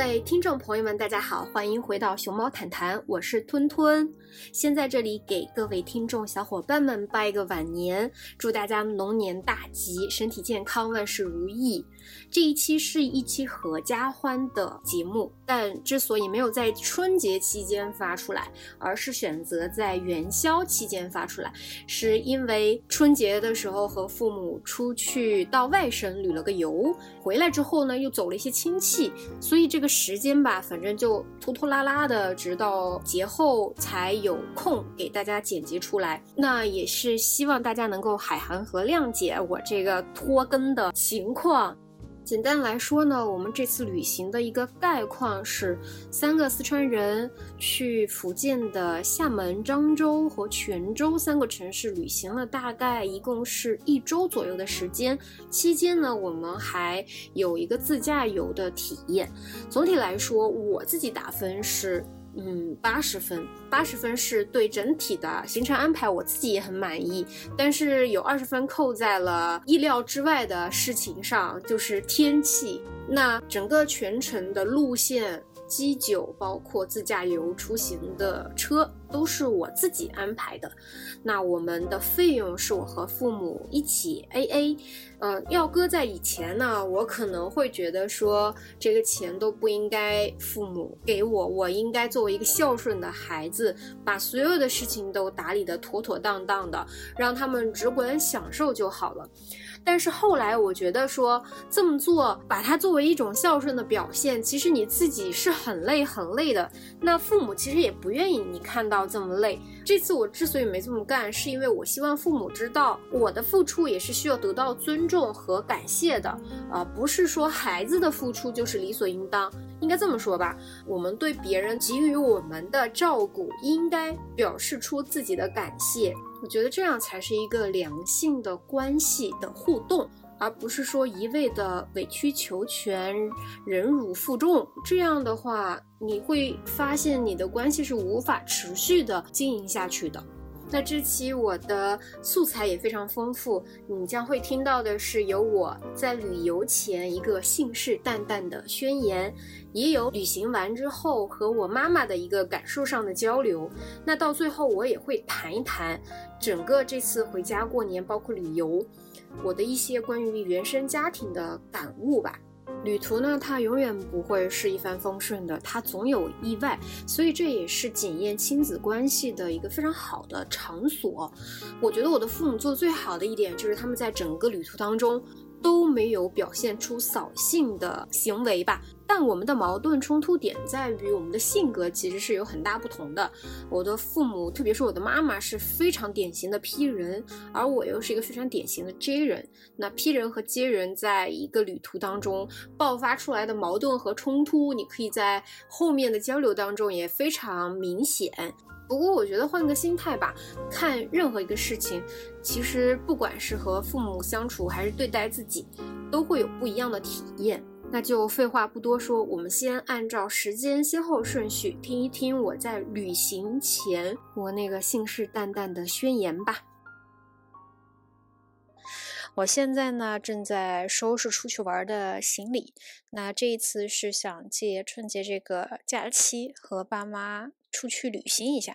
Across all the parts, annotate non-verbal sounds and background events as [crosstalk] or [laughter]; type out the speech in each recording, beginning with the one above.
各位听众朋友们，大家好，欢迎回到熊猫谈谈，我是吞吞。先在这里给各位听众小伙伴们拜个晚年，祝大家龙年大吉，身体健康，万事如意。这一期是一期合家欢的节目，但之所以没有在春节期间发出来，而是选择在元宵期间发出来，是因为春节的时候和父母出去到外省旅了个游，回来之后呢，又走了一些亲戚，所以。这个时间吧，反正就拖拖拉拉的，直到节后才有空给大家剪辑出来。那也是希望大家能够海涵和谅解我这个拖更的情况。简单来说呢，我们这次旅行的一个概况是，三个四川人去福建的厦门、漳州和泉州三个城市旅行了，大概一共是一周左右的时间。期间呢，我们还有一个自驾游的体验。总体来说，我自己打分是。嗯，八十分，八十分是对整体的行程安排，我自己也很满意。但是有二十分扣在了意料之外的事情上，就是天气。那整个全程的路线。机酒包括自驾游出行的车都是我自己安排的，那我们的费用是我和父母一起 A A，呃，要搁在以前呢，我可能会觉得说这个钱都不应该父母给我，我应该作为一个孝顺的孩子，把所有的事情都打理得妥妥当当的，让他们只管享受就好了。但是后来我觉得说这么做，把它作为一种孝顺的表现，其实你自己是很累很累的。那父母其实也不愿意你看到这么累。这次我之所以没这么干，是因为我希望父母知道我的付出也是需要得到尊重和感谢的，啊，不是说孩子的付出就是理所应当。应该这么说吧，我们对别人给予我们的照顾，应该表示出自己的感谢。我觉得这样才是一个良性的关系的互动，而不是说一味的委曲求全、忍辱负重。这样的话，你会发现你的关系是无法持续的经营下去的。那这期我的素材也非常丰富，你将会听到的是有我在旅游前一个信誓旦旦的宣言，也有旅行完之后和我妈妈的一个感受上的交流。那到最后我也会谈一谈整个这次回家过年，包括旅游，我的一些关于原生家庭的感悟吧。旅途呢，它永远不会是一帆风顺的，它总有意外，所以这也是检验亲子关系的一个非常好的场所。我觉得我的父母做的最好的一点，就是他们在整个旅途当中。都没有表现出扫兴的行为吧？但我们的矛盾冲突点在于，我们的性格其实是有很大不同的。我的父母，特别是我的妈妈，是非常典型的 P 人，而我又是一个非常典型的 J 人。那 P 人和 J 人在一个旅途当中爆发出来的矛盾和冲突，你可以在后面的交流当中也非常明显。不过，我觉得换个心态吧，看任何一个事情，其实不管是和父母相处，还是对待自己，都会有不一样的体验。那就废话不多说，我们先按照时间先后顺序听一听我在旅行前我那个信誓旦旦的宣言吧。我现在呢正在收拾出去玩的行李，那这一次是想借春节这个假期和爸妈。出去旅行一下，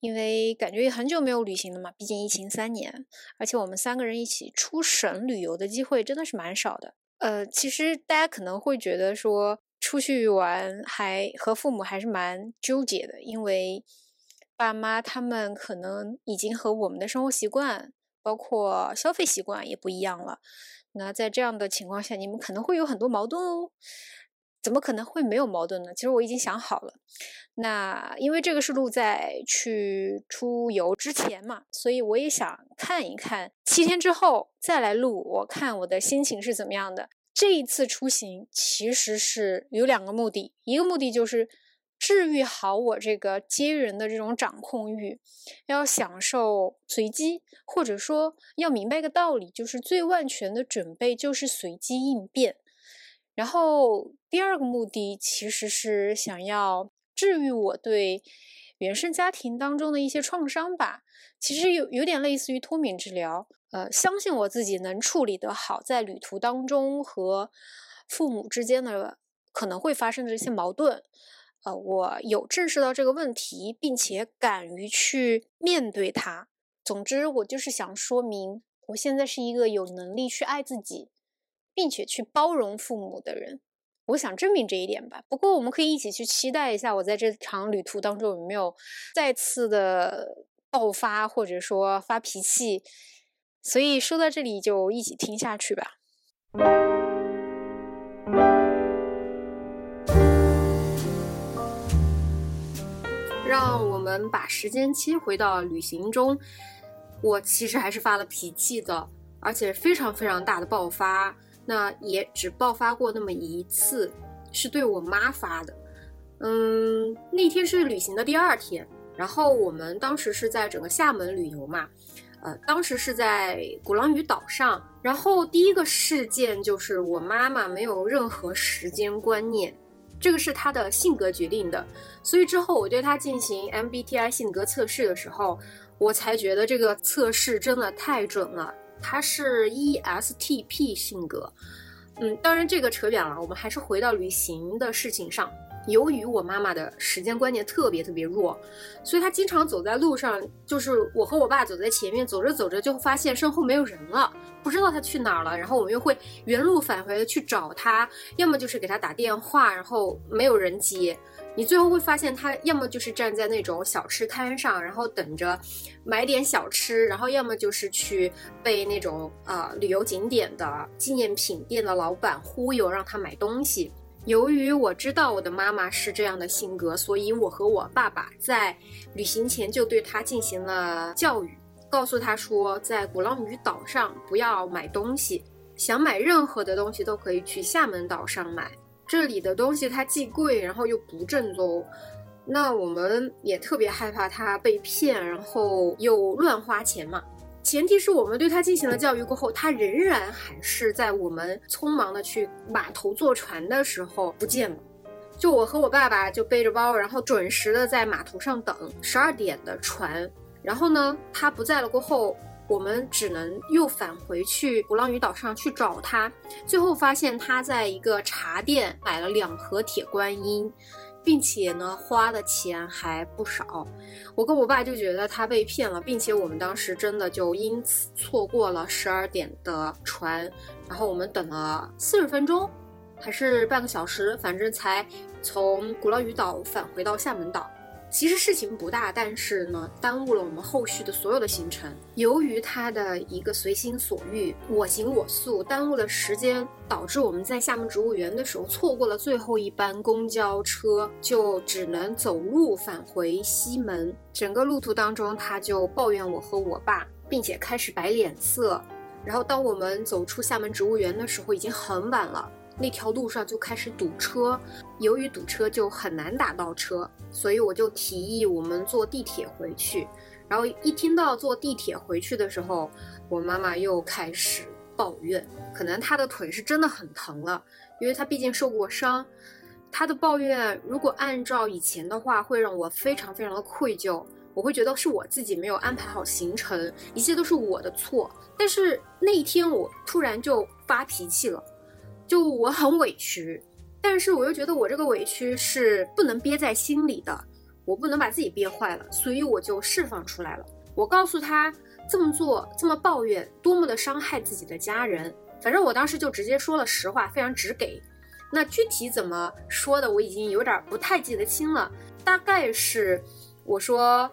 因为感觉也很久没有旅行了嘛。毕竟疫情三年，而且我们三个人一起出省旅游的机会真的是蛮少的。呃，其实大家可能会觉得说出去玩还和父母还是蛮纠结的，因为爸妈他们可能已经和我们的生活习惯，包括消费习惯也不一样了。那在这样的情况下，你们可能会有很多矛盾哦。怎么可能会没有矛盾呢？其实我已经想好了。那因为这个是录在去出游之前嘛，所以我也想看一看七天之后再来录，我看我的心情是怎么样的。这一次出行其实是有两个目的，一个目的就是治愈好我这个接人的这种掌控欲，要享受随机，或者说要明白一个道理，就是最万全的准备就是随机应变。然后第二个目的其实是想要治愈我对原生家庭当中的一些创伤吧，其实有有点类似于脱敏治疗。呃，相信我自己能处理得好，在旅途当中和父母之间的可能会发生的这些矛盾，呃，我有正视到这个问题，并且敢于去面对它。总之，我就是想说明，我现在是一个有能力去爱自己，并且去包容父母的人。我想证明这一点吧。不过，我们可以一起去期待一下，我在这场旅途当中有没有再次的爆发，或者说发脾气。所以说到这里，就一起听下去吧。让我们把时间切回到旅行中，我其实还是发了脾气的，而且非常非常大的爆发。那也只爆发过那么一次，是对我妈发的。嗯，那天是旅行的第二天，然后我们当时是在整个厦门旅游嘛，呃，当时是在鼓浪屿岛上。然后第一个事件就是我妈妈没有任何时间观念，这个是他的性格决定的。所以之后我对他进行 MBTI 性格测试的时候，我才觉得这个测试真的太准了。他是 ESTP 性格，嗯，当然这个扯远了，我们还是回到旅行的事情上。由于我妈妈的时间观念特别特别弱，所以她经常走在路上，就是我和我爸走在前面，走着走着就发现身后没有人了，不知道她去哪儿了，然后我们又会原路返回的去找她，要么就是给他打电话，然后没有人接。你最后会发现，他要么就是站在那种小吃摊上，然后等着买点小吃，然后要么就是去被那种呃旅游景点的纪念品店的老板忽悠，让他买东西。由于我知道我的妈妈是这样的性格，所以我和我爸爸在旅行前就对她进行了教育，告诉她说，在鼓浪屿岛上不要买东西，想买任何的东西都可以去厦门岛上买。这里的东西它既贵，然后又不正宗，那我们也特别害怕他被骗，然后又乱花钱嘛。前提是我们对他进行了教育过后，他仍然还是在我们匆忙的去码头坐船的时候不见了。就我和我爸爸就背着包，然后准时的在码头上等十二点的船，然后呢，他不在了过后。我们只能又返回去鼓浪屿岛上去找他，最后发现他在一个茶店买了两盒铁观音，并且呢花的钱还不少。我跟我爸就觉得他被骗了，并且我们当时真的就因此错过了十二点的船，然后我们等了四十分钟，还是半个小时，反正才从鼓浪屿岛返回到厦门岛。其实事情不大，但是呢，耽误了我们后续的所有的行程。由于他的一个随心所欲、我行我素，耽误了时间，导致我们在厦门植物园的时候错过了最后一班公交车，就只能走路返回西门。整个路途当中，他就抱怨我和我爸，并且开始摆脸色。然后当我们走出厦门植物园的时候，已经很晚了。那条路上就开始堵车，由于堵车就很难打到车，所以我就提议我们坐地铁回去。然后一听到坐地铁回去的时候，我妈妈又开始抱怨，可能她的腿是真的很疼了，因为她毕竟受过伤。她的抱怨如果按照以前的话，会让我非常非常的愧疚，我会觉得是我自己没有安排好行程，一切都是我的错。但是那一天我突然就发脾气了。就我很委屈，但是我又觉得我这个委屈是不能憋在心里的，我不能把自己憋坏了，所以我就释放出来了。我告诉他这么做这么抱怨，多么的伤害自己的家人。反正我当时就直接说了实话，非常直给。那具体怎么说的，我已经有点不太记得清了。大概是我说，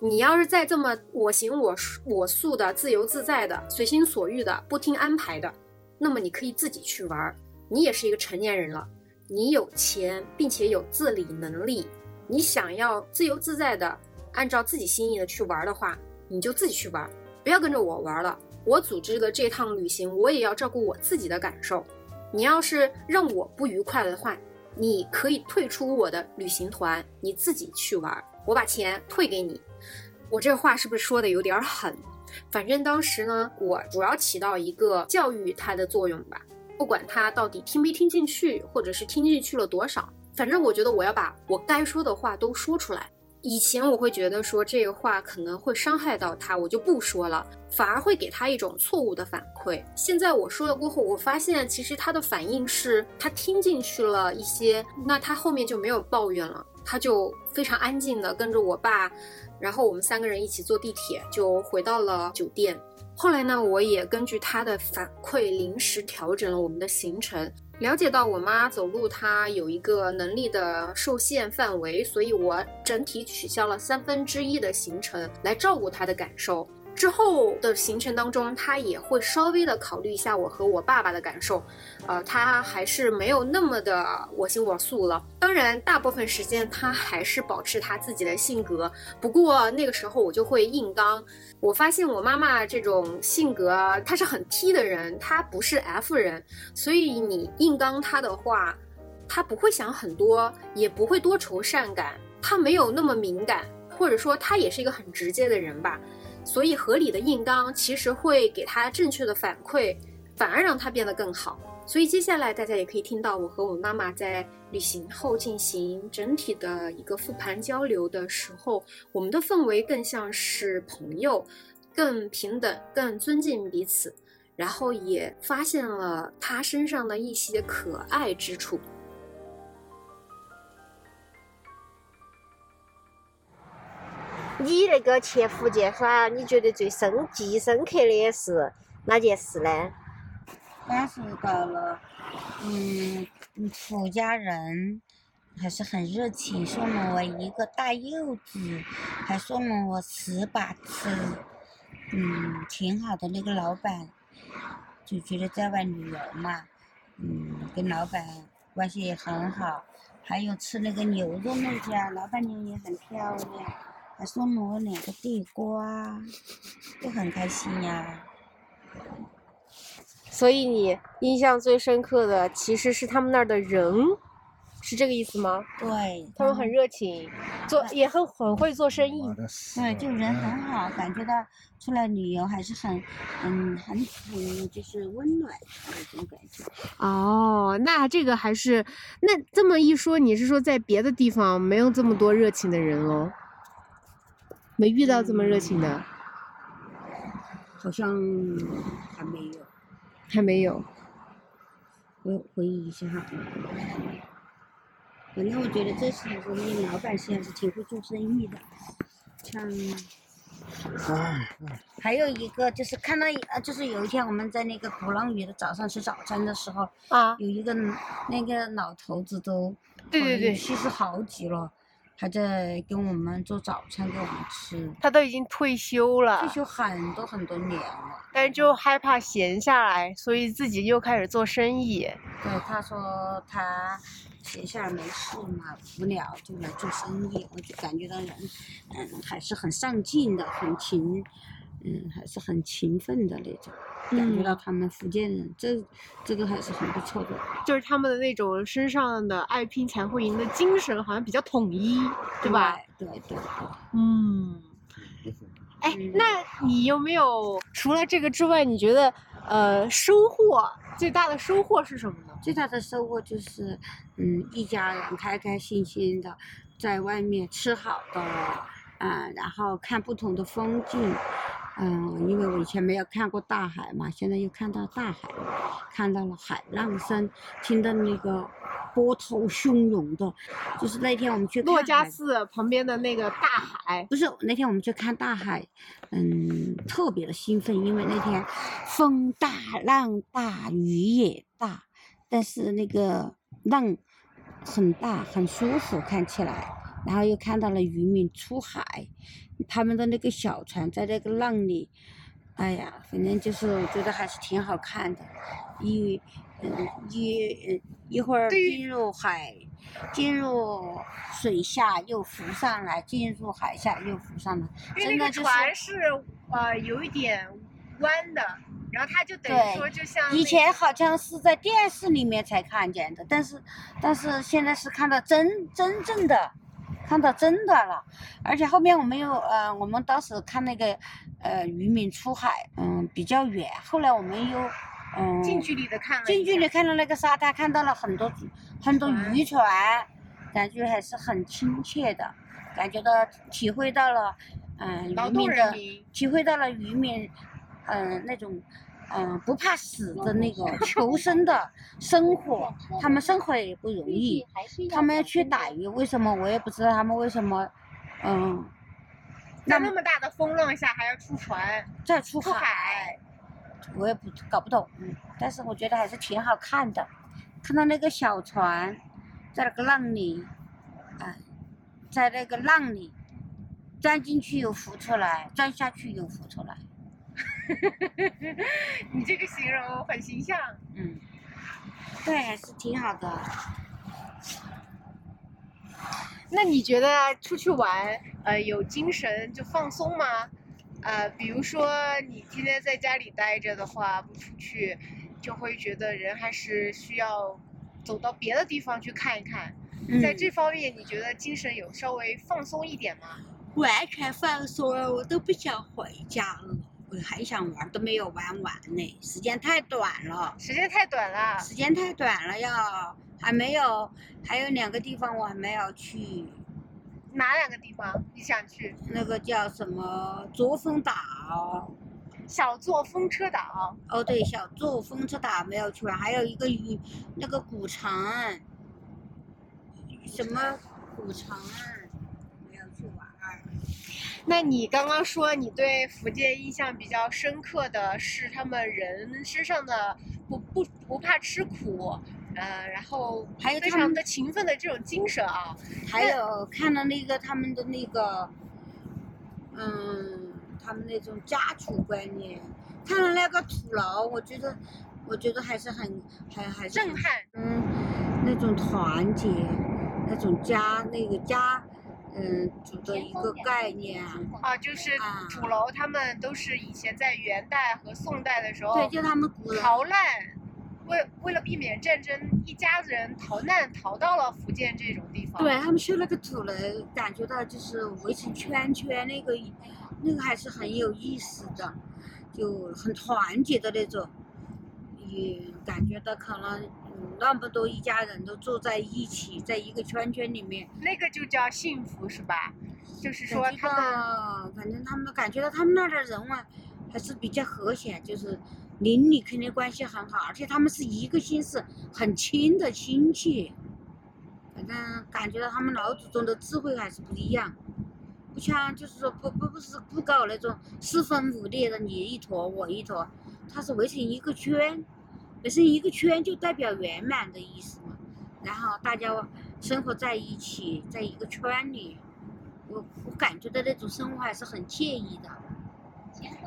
你要是再这么我行我我素的、自由自在的、随心所欲的、不听安排的。那么你可以自己去玩儿，你也是一个成年人了，你有钱并且有自理能力，你想要自由自在的按照自己心意的去玩的话，你就自己去玩，不要跟着我玩了。我组织的这趟旅行，我也要照顾我自己的感受。你要是让我不愉快的话，你可以退出我的旅行团，你自己去玩，我把钱退给你。我这话是不是说的有点狠？反正当时呢，我主要起到一个教育他的作用吧，不管他到底听没听进去，或者是听进去了多少，反正我觉得我要把我该说的话都说出来。以前我会觉得说这个话可能会伤害到他，我就不说了，反而会给他一种错误的反馈。现在我说了过后，我发现其实他的反应是他听进去了一些，那他后面就没有抱怨了，他就非常安静的跟着我爸，然后我们三个人一起坐地铁就回到了酒店。后来呢，我也根据他的反馈临时调整了我们的行程。了解到我妈走路她有一个能力的受限范围，所以我整体取消了三分之一的行程来照顾她的感受。之后的行程当中，他也会稍微的考虑一下我和我爸爸的感受，呃，他还是没有那么的我行我素了。当然，大部分时间他还是保持他自己的性格。不过那个时候我就会硬刚。我发现我妈妈这种性格，她是很 T 的人，她不是 F 人，所以你硬刚她的话，她不会想很多，也不会多愁善感，她没有那么敏感，或者说她也是一个很直接的人吧。所以，合理的硬刚其实会给他正确的反馈，反而让他变得更好。所以，接下来大家也可以听到我和我妈妈在旅行后进行整体的一个复盘交流的时候，我们的氛围更像是朋友，更平等，更尊敬彼此。然后也发现了他身上的一些可爱之处。你那个去福建耍，你觉得最深记忆深刻的是哪件事呢？感受到了，嗯，福家人还是很热情，送了我一个大柚子，还送了我十把吃，嗯，挺好的那个老板，就觉得在外旅游嘛，嗯，跟老板关系也很好，还有吃那个牛肉那家，老板娘也很漂亮。还送了我两个地瓜，就很开心呀。所以你印象最深刻的其实是他们那儿的人，是这个意思吗？对，他们很热情，做也很很会做生意。对，就人很好，感觉到出来旅游还是很，嗯，很很就是温暖那种感觉。哦，那这个还是那这么一说，你是说在别的地方没有这么多热情的人喽？没遇到这么热情的，好像还没有，还没有。我回忆一下哈，反正我觉得这次还是那老百姓还是挺会做生意的，像，还有一个就是看到呃，就是有一天我们在那个鼓浪屿的早上吃早餐的时候，啊，有一个那个老头子都，对对对，七十好几了。还在给我们做早餐给我们吃。他都已经退休了，退休很多很多年了，但是就害怕闲下来，所以自己又开始做生意。对，他说他闲下来没事嘛，无聊就来做生意。我就感觉到人，嗯，还是很上进的，很勤。嗯，还是很勤奋的那种，感觉到他们福建人，这这个还是很不错的。就是他们的那种身上的爱拼才会赢的精神，好像比较统一，对吧？对对对。嗯。哎，那你有没有除了这个之外，你觉得呃收获最大的收获是什么呢？最大的收获就是，嗯，一家人开开心心的在外面吃好的，啊，然后看不同的风景。嗯，因为我以前没有看过大海嘛，现在又看到大海了，看到了海浪声，听到那个波涛汹涌的，就是那天我们去珞珈寺旁边的那个大海，不是那天我们去看大海，嗯，特别的兴奋，因为那天风大浪大雨也大，但是那个浪很大很舒服看起来，然后又看到了渔民出海。他们的那个小船在那个浪里，哎呀，反正就是我觉得还是挺好看的。一，嗯，一，一会儿进入海，进入水下又浮上来，进入海下又浮上来。因为船是呃有一点弯的，然后他就等于说就像。以前好像是在电视里面才看见的，但是但是现在是看到真真正的。看到真的了，而且后面我们又呃，我们当时看那个呃渔民出海，嗯，比较远。后来我们又嗯近距离的看了，近距离看到那个沙滩，看到了很多很多渔船，感觉还是很亲切的。感觉到体会到了，嗯、渔民的体会到了渔民，嗯、那种。嗯，不怕死的那个求生的生活，他们生活也不容易。他们要去打鱼，为什么我也不知道他们为什么，嗯，在那么那么大的风浪下还要出船再出出海，我也不搞不懂，嗯，但是我觉得还是挺好看的，看到那个小船在那个浪里，哎，在那个浪里钻进去又浮出来，钻下去又浮出来，[laughs] 你这个形容很形象。嗯，对，还是挺好的。那你觉得出去玩，呃，有精神就放松吗？呃，比如说你天天在家里待着的话，不出去，就会觉得人还是需要走到别的地方去看一看。在嗯这方面，你觉得精神有稍微放松一点吗？完全放松了，我都不想回家了，我还想玩都没有玩完呢，时间太短了。时间太短了，时间太短了要，还没有，还有两个地方我还没有去，哪两个地方你想去？那个叫什么卓峰岛，小坐风车岛。哦对，小坐风车岛没有去玩，还有一个与那个古城，什么古城。那你刚刚说你对福建印象比较深刻的是他们人身上的不不不怕吃苦，呃，然后还有他们常的勤奋的这种精神啊。还有看了那个他们的那个，嗯，他们那种家族观念，看了那个土楼，我觉得，我觉得还是很，还还是很震撼，嗯，那种团结，那种家那个家，嗯，组的一个概念。啊，就是啊土楼他们都是以前在元代和宋代的时候对，就他们古。逃难，为为了避免战争，一家子人逃难逃到了福建这种地方。对他们修那个土楼，感觉到就是围成圈圈，那个那个还是很有意思的，就很团结的那种，也感觉到可能嗯那么多一家人都住在一起，在一个圈圈里面，那个就叫幸福是吧？就是说他们反正他们感觉到他们那儿的人啊，还是比较和谐，就是邻里肯定关系很好，而且他们是一个姓氏，很亲的亲戚。反正感觉到他们老祖宗的智慧还是不一样，不像就是说不不不是不搞那种四分五裂的你一坨我一坨，它是围成一个圈，围成一个圈就代表圆满的意思嘛。然后大家生活在一起，在一个圈里，我我感觉到那种生活还是很惬意的。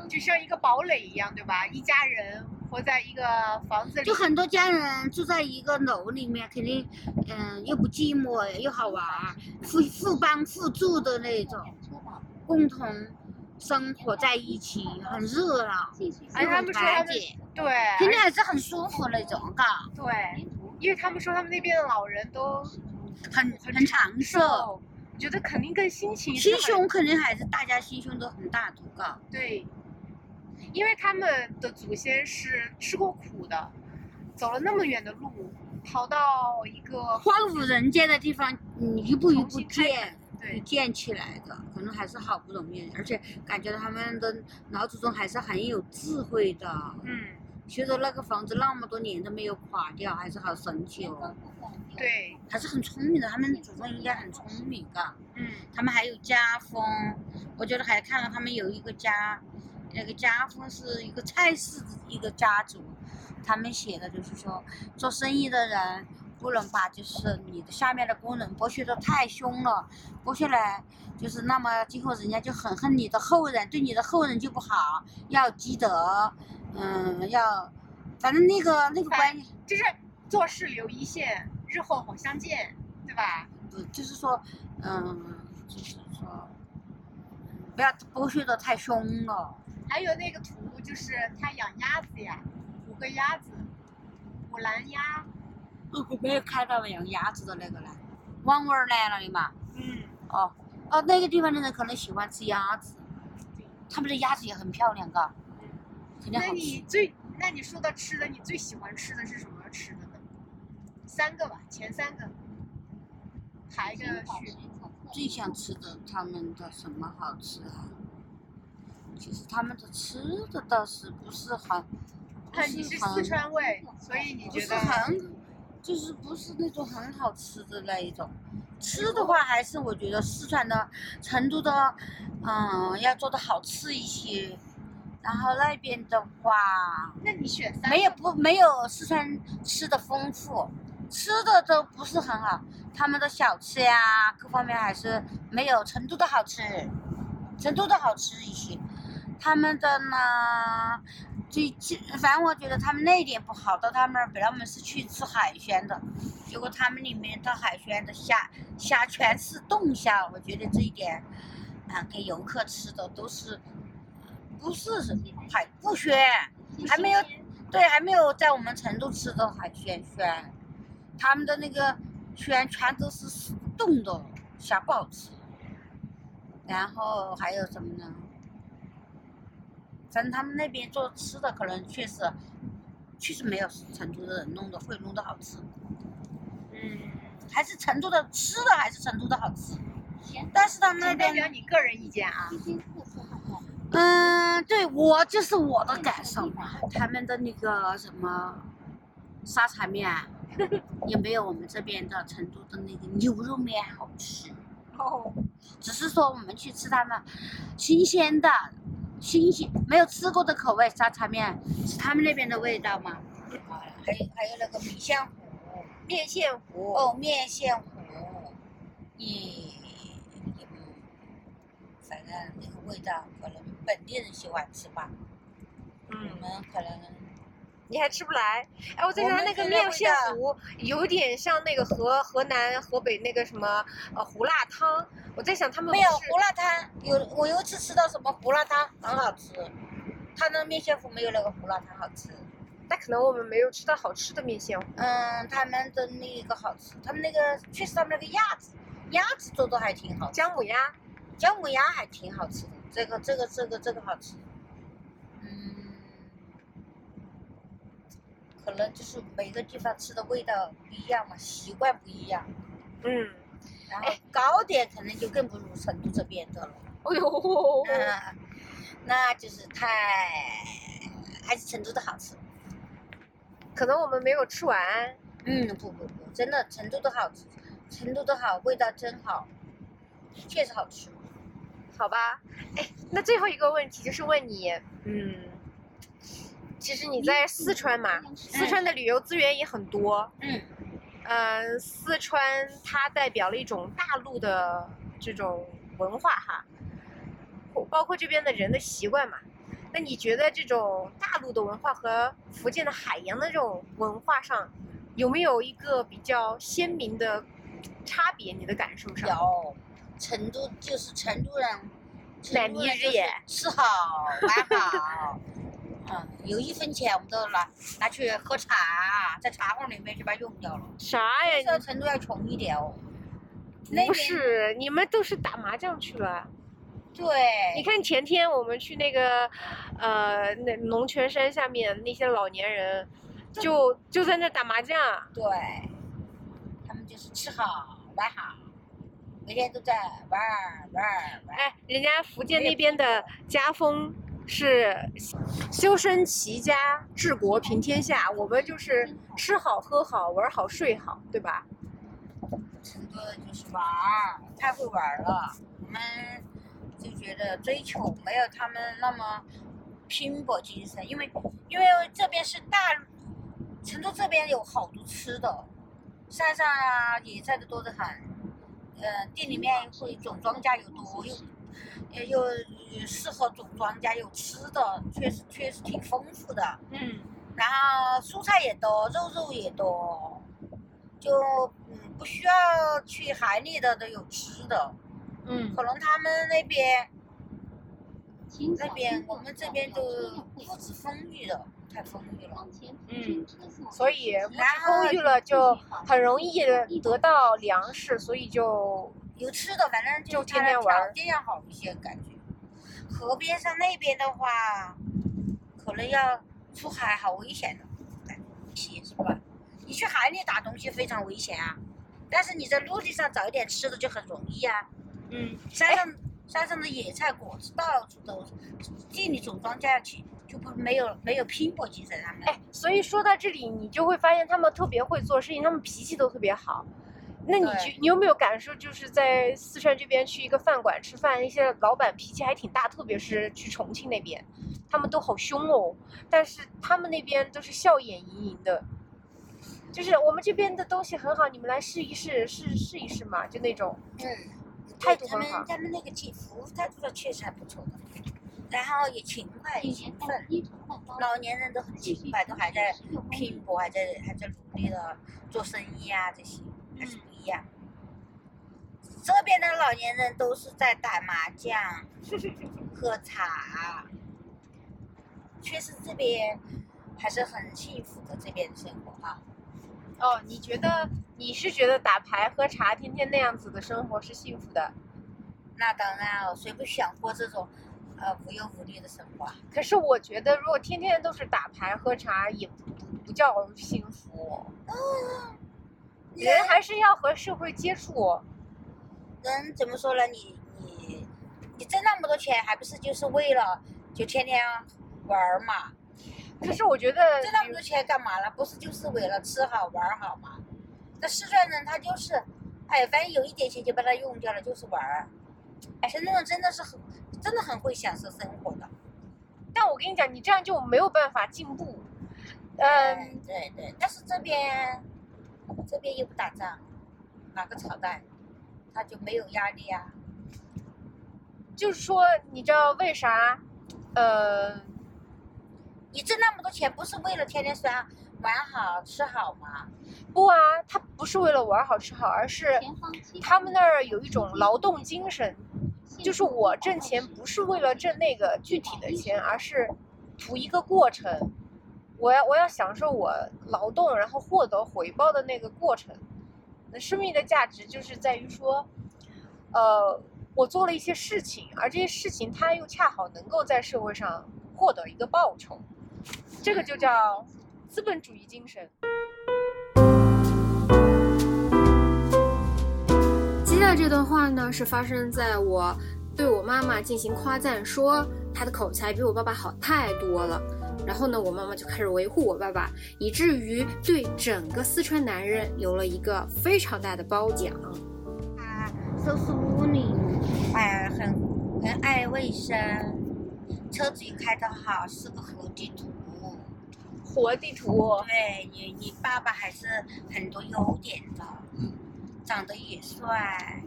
就像一个堡垒一样，对吧？一家人活在一个房子里，就很多家人住在一个楼里面，肯定，嗯，又不寂寞，又好玩，互互帮互助的那种，共同生活在一起，很热闹，哎他又很们说他们团结，对，肯定还是很舒服那种，嘎，对，因为他们说他们那边的老人都很很长寿，我觉得肯定跟心情心胸肯定还是大家心胸都很大度，嘎，对，因为他们的祖先是吃过苦的，走了那么远的路，逃到一个荒无人烟的地方，嗯，一步一步建。对建起来的，可能还是好不容易，而且感觉到他们的老祖宗还是很有智慧的，嗯修的那个房子那么多年都没有垮掉，还是好神奇哦，对还是很聪明的，他们祖宗应该很聪明的，嗯他们还有家风，我觉得还看到他们有一个家，那个家风是一个蔡氏一个家族，他们写的就是说做生意的人。不能把就是你的下面的工人剥削的太凶了，剥削来就是那么今后人家就很恨你的后人，对你的后人就不好，要积德，嗯，要，反正那个那个关系，就是做事留一线，日后好相见，对吧？不就是说，嗯，就是说，不要剥削的太凶了。还有那个图，就是他养鸭子呀，五个鸭子，五蓝鸭，我没有看到养鸭子的那个呢，网文儿来了的嘛。嗯，哦哦，那个地方的人可能喜欢吃鸭子，他们的鸭子也很漂亮，嘎，肯定那好吃。你最，那你说到吃的，你最喜欢吃的是什么吃的呢？三个吧，前三个，排个序。最想吃的他们的什么好吃啊？其实他们的吃的倒是不是很，不你是四川味，所以你不是觉得很，就是不是那种很好吃的那一种。吃的话，还是我觉得四川的、成都的，嗯，要做的好吃一些。然后那边的话，那你选三没有不没有四川吃的丰富，吃的都不是很好。他们的小吃呀，各方面还是没有成都的好吃，成都的好吃一些。他们的呢，最近反正我觉得他们那一点不好，到他们那儿本来我们是去吃海鲜的，结果他们里面的海鲜的虾虾全是冻虾，我觉得这一点，啊，给游客吃的都是不是海不鲜，还没有对，还没有在我们成都吃的海鲜鲜，他们的那个鲜全都是冻的，虾不好吃。然后还有什么呢？反正他们那边做吃的可能确实，确实没有成都的人弄的会弄的好吃，嗯，还是成都的吃的还是成都的好吃，但是他们那仅代边表你个人意见啊。嗯，对我就是我的感受嘛。他们的那个什么沙茶面，也没有我们这边的成都的那个牛肉面好吃。哦，只是说我们去吃他们新鲜的、新鲜没有吃过的口味沙茶面，是他们那边的味道吗。啊，还有还有那个米线糊，面线糊。哦，面线糊，也也反正那个味道可能本地人喜欢吃吧，我嗯，们可能你还吃不来？哎，我在想那个面线糊有点像那个河河南、河北那个什么呃胡辣汤。我在想他们没有胡辣汤，有我有一次吃到什么胡辣汤很好吃，他那面线糊没有那个胡辣汤好吃。那可能我们没有吃到好吃的面线糊。嗯，他们的那个好吃，他们那个确实他们那个鸭子，鸭子做的还挺好吃，姜母鸭，姜母鸭还挺好吃的，这个这个这个这个好吃。嗯，可能就是每个地方吃的味道不一样嘛，习惯不一样。嗯，然后糕点可能就更不如成都这边的了。哎呦，嗯，那就是太还是成都的好吃。可能我们没有吃完。嗯，不不不，真的成都的好吃，成都的好，味道真好，确实好吃。好吧，哎，那最后一个问题就是问你，嗯，其实你在四川嘛，四川的旅游资源也很多，嗯，嗯，四川它代表了一种大陆的这种文化哈，包括这边的人的习惯嘛。那你觉得这种大陆的文化和福建的海洋的这种文化上，有没有一个比较鲜明的差别？你的感受上？有，成都就是成都人，奶迷成都人就是日眼吃好玩好，[laughs] 嗯，有一分钱我们都拿拿去喝茶，在茶馆里面就把它用掉了。啥呀？成都要穷一点哦。那不是，你们都是打麻将去了。对，你看前天我们去那个，呃，那龙泉山下面那些老年人，就就在那打麻将。对，他们就是吃好玩好，每天都在玩儿玩儿玩儿。哎，人家福建那边的家风是修身齐家治国平天下，我们就是吃好喝好玩好睡好，对吧？成都就是玩儿，太会玩儿了。我们就觉得追求没有他们那么拼搏精神，因为因为这边是大陆，成都这边有好多吃的，山上啊野菜的多得很，呃，店里面会种庄稼又多，又呃又呃适合种庄稼有吃的，确实确实挺丰富的。嗯，然后蔬菜也多，肉肉也多，就嗯不需要去海里的都有吃的。嗯可能他们那边那边我们这边就物质丰裕的，太丰裕了。嗯，所以物质然后丰裕了就很容易得到粮食，所以就有吃的，反正就天天玩儿条件要好一些，感觉。河边上那边的话，可能要出海好危险的，是吧？你去海里打东西非常危险啊，但是你在陆地上找一点吃的就很容易啊。嗯，山上山上的野菜果子到处都是，地里种庄稼去就不没有没有拼搏精神他们。哎，所以说到这里，你就会发现他们特别会做事情，他们脾气都特别好。那你对觉你有没有感受，就是在四川这边去一个饭馆吃饭，那些老板脾气还挺大，特别是去重庆那边，他们都好凶哦。但是他们那边都是笑眼盈盈的，就是我们这边的东西很好，你们来试一试，试试一试嘛，就那种。嗯，态度他很好们他们那个服服务态度上确实还不错的，然后也勤快也勤奋，老年人都很勤快，都还在拼搏，还在还在努力的做生意啊，这些还是不一样。这边的老年人都是在打麻将、[laughs] 喝茶，确实这边还是很幸福的这边的生活啊。哦，你觉得你是觉得打牌喝茶，天天那样子的生活是幸福的？那当然了，谁不想过这种呃无忧无虑的生活啊？可是我觉得，如果天天都是打牌喝茶，也不不叫幸福。人还是要和社会接触。人怎么说呢？你你你挣那么多钱，还不是就是为了就天天玩儿嘛？可是我觉得，挣那么多钱干嘛了？不是就是为了吃好玩儿好吗？那四川人他就是，哎，反正有一点钱就把它用掉了，就是玩儿。哎，深圳人真的是很真的很会享受生活的。但我跟你讲，你这样就没有办法进步。嗯，嗯，对对，但是这边这边又不打仗，哪个朝代他就没有压力啊？就是说，你知道为啥？呃，你挣那么多钱，不是为了天天说玩好吃好吗？不啊，他不是为了玩好吃好，而是他们那儿有一种劳动精神，就是我挣钱不是为了挣那个具体的钱，而是图一个过程。我要我要享受我劳动然后获得回报的那个过程。那生命的价值就是在于说，呃，我做了一些事情，而这些事情它又恰好能够在社会上获得一个报酬，这个就叫资本主义精神。这段话呢，是发生在我对我妈妈进行夸赞，说她的口才比我爸爸好太多了。然后呢，我妈妈就开始维护我爸爸，以至于对整个四川男人有了一个非常大的褒奖。啊，收拾屋里，哎，很很爱卫生，车子也开得好，是个活地图。活地图，对你，你爸爸还是很多优点的，长得也帅，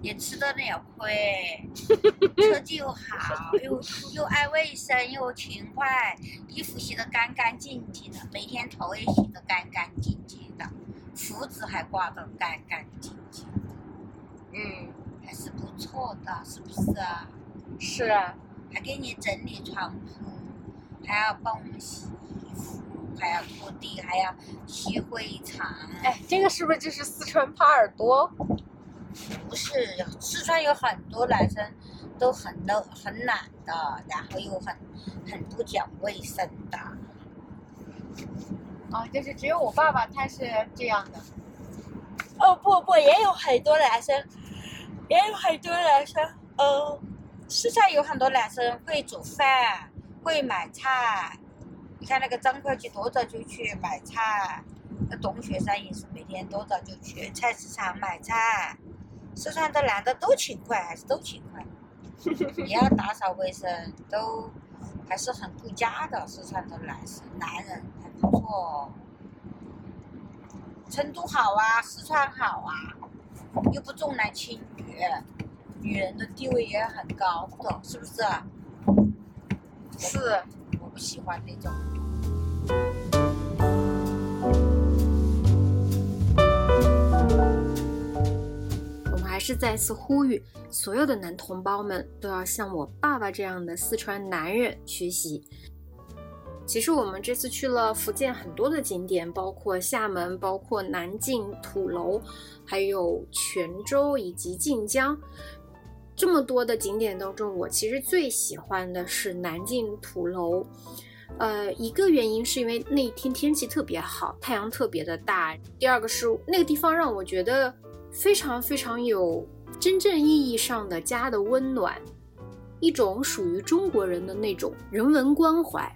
也吃得了亏，[laughs] 车技又好，又 [laughs] 又爱卫生，又勤快，衣服洗得干干净净的，每天头也洗得干干净净的，胡子还刮得干干净净的，嗯，还是不错的，是不是啊？是啊，还给你整理床铺，还要帮我们洗衣服，还要拖地，还要吸灰尘。哎，这个是不是就是四川耙耳朵？不是，四川有很多男生都很冷、很懒的，然后又很很不讲卫生的。啊，就是只有我爸爸他是这样的。哦不不，也有很多男生，也有很多男生，呃，四川有很多男生会煮饭，会买菜。你看那个张会计多早就去买菜，那董雪山也是每天多早就去菜市场买菜。四川的男的都勤快，还是都勤快，也要打扫卫生，都还是很顾家的。四川的男士男人还不错。成都好啊，四川好啊，又不重男轻女，女人的地位也很高的，是不是？是，不喜欢那种。我们还是再次呼吁所有的男同胞们都要向我爸爸这样的四川男人学习。其实我们这次去了福建很多的景点，包括厦门、包括南靖、土楼，还有泉州以及晋江。这么多的景点当中，我其实最喜欢的是南靖土楼。呃，一个原因是因为那一天天气特别好，太阳特别的大。第二个是那个地方让我觉得非常非常有真正意义上的家的温暖，一种属于中国人的那种人文关怀。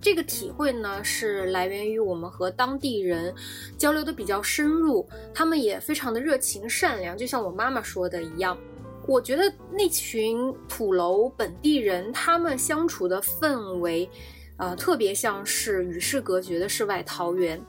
这个体会呢，是来源于我们和当地人交流的比较深入，他们也非常的热情善良，就像我妈妈说的一样。我觉得那群土楼本地人，他们相处的氛围，呃，特别像是与世隔绝的世外桃源。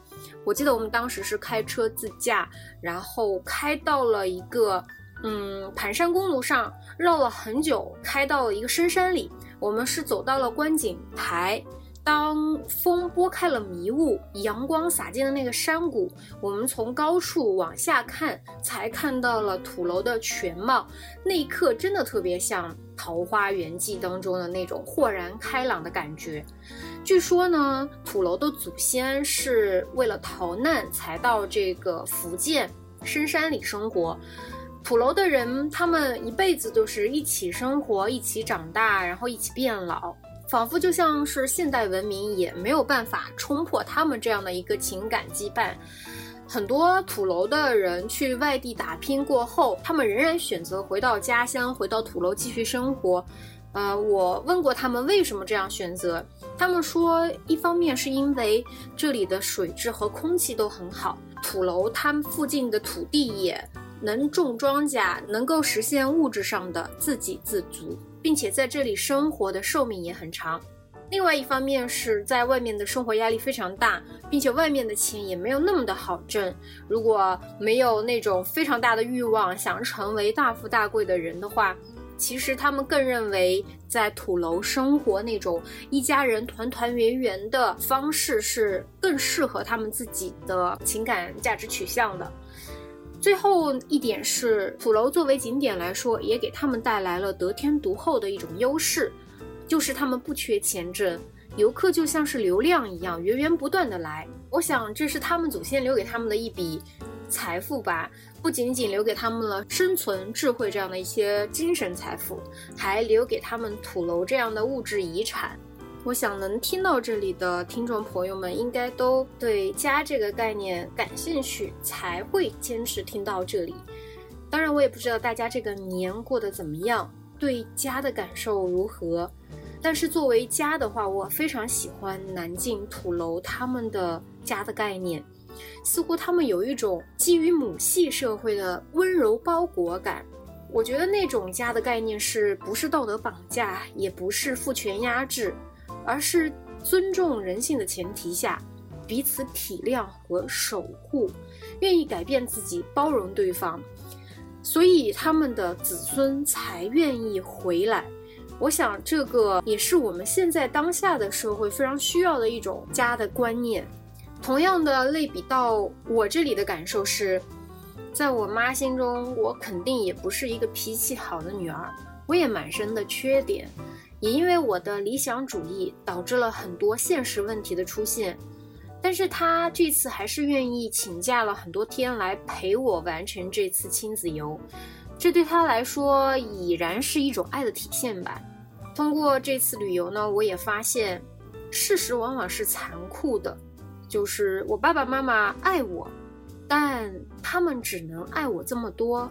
我记得我们当时是开车自驾，然后开到了一个嗯盘山公路上，绕了很久，开到了一个深山里。我们是走到了观景台。当风拨开了迷雾，阳光洒进了那个山谷，我们从高处往下看，才看到了土楼的全貌。那一刻，真的特别像《桃花源记》当中的那种豁然开朗的感觉。据说呢，土楼的祖先是为了逃难才到这个福建深山里生活。土楼的人，他们一辈子都是一起生活、一起长大，然后一起变老。仿佛就像是现代文明也没有办法冲破他们这样的一个情感羁绊。很多土楼的人去外地打拼过后，他们仍然选择回到家乡，回到土楼继续生活。呃，我问过他们为什么这样选择，他们说，一方面是因为这里的水质和空气都很好，土楼他们附近的土地也能种庄稼，能够实现物质上的自给自足。并且在这里生活的寿命也很长。另外一方面是在外面的生活压力非常大，并且外面的钱也没有那么的好挣。如果没有那种非常大的欲望想成为大富大贵的人的话，其实他们更认为在土楼生活那种一家人团团圆圆的方式是更适合他们自己的情感价值取向的。最后一点是，土楼作为景点来说，也给他们带来了得天独厚的一种优势，就是他们不缺钱挣，游客就像是流量一样源源不断的来。我想这是他们祖先留给他们的一笔财富吧，不仅仅留给他们了生存智慧这样的一些精神财富，还留给他们土楼这样的物质遗产。我想能听到这里的听众朋友们，应该都对家这个概念感兴趣，才会坚持听到这里。当然，我也不知道大家这个年过得怎么样，对家的感受如何。但是作为家的话，我非常喜欢南靖土楼他们的家的概念，似乎他们有一种基于母系社会的温柔包裹感。我觉得那种家的概念，是不是道德绑架，也不是父权压制。而是尊重人性的前提下，彼此体谅和守护，愿意改变自己，包容对方，所以他们的子孙才愿意回来。我想，这个也是我们现在当下的社会非常需要的一种家的观念。同样的类比到我这里的感受是，在我妈心中，我肯定也不是一个脾气好的女儿，我也满身的缺点。也因为我的理想主义，导致了很多现实问题的出现。但是他这次还是愿意请假了很多天来陪我完成这次亲子游，这对他来说已然是一种爱的体现吧。通过这次旅游呢，我也发现，事实往往是残酷的，就是我爸爸妈妈爱我，但他们只能爱我这么多，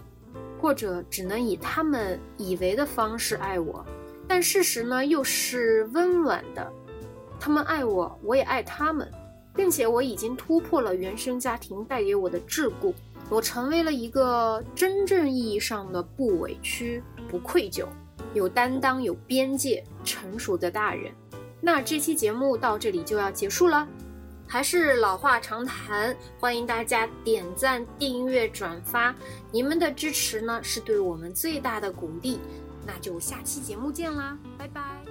或者只能以他们以为的方式爱我。但事实呢，又是温暖的。他们爱我，我也爱他们，并且我已经突破了原生家庭带给我的桎梏，我成为了一个真正意义上的不委屈、不愧疚、有担当、有边界、成熟的大人。那这期节目到这里就要结束了，还是老话常谈，欢迎大家点赞、订阅、转发，你们的支持呢，是对我们最大的鼓励。那就下期节目见啦，拜拜。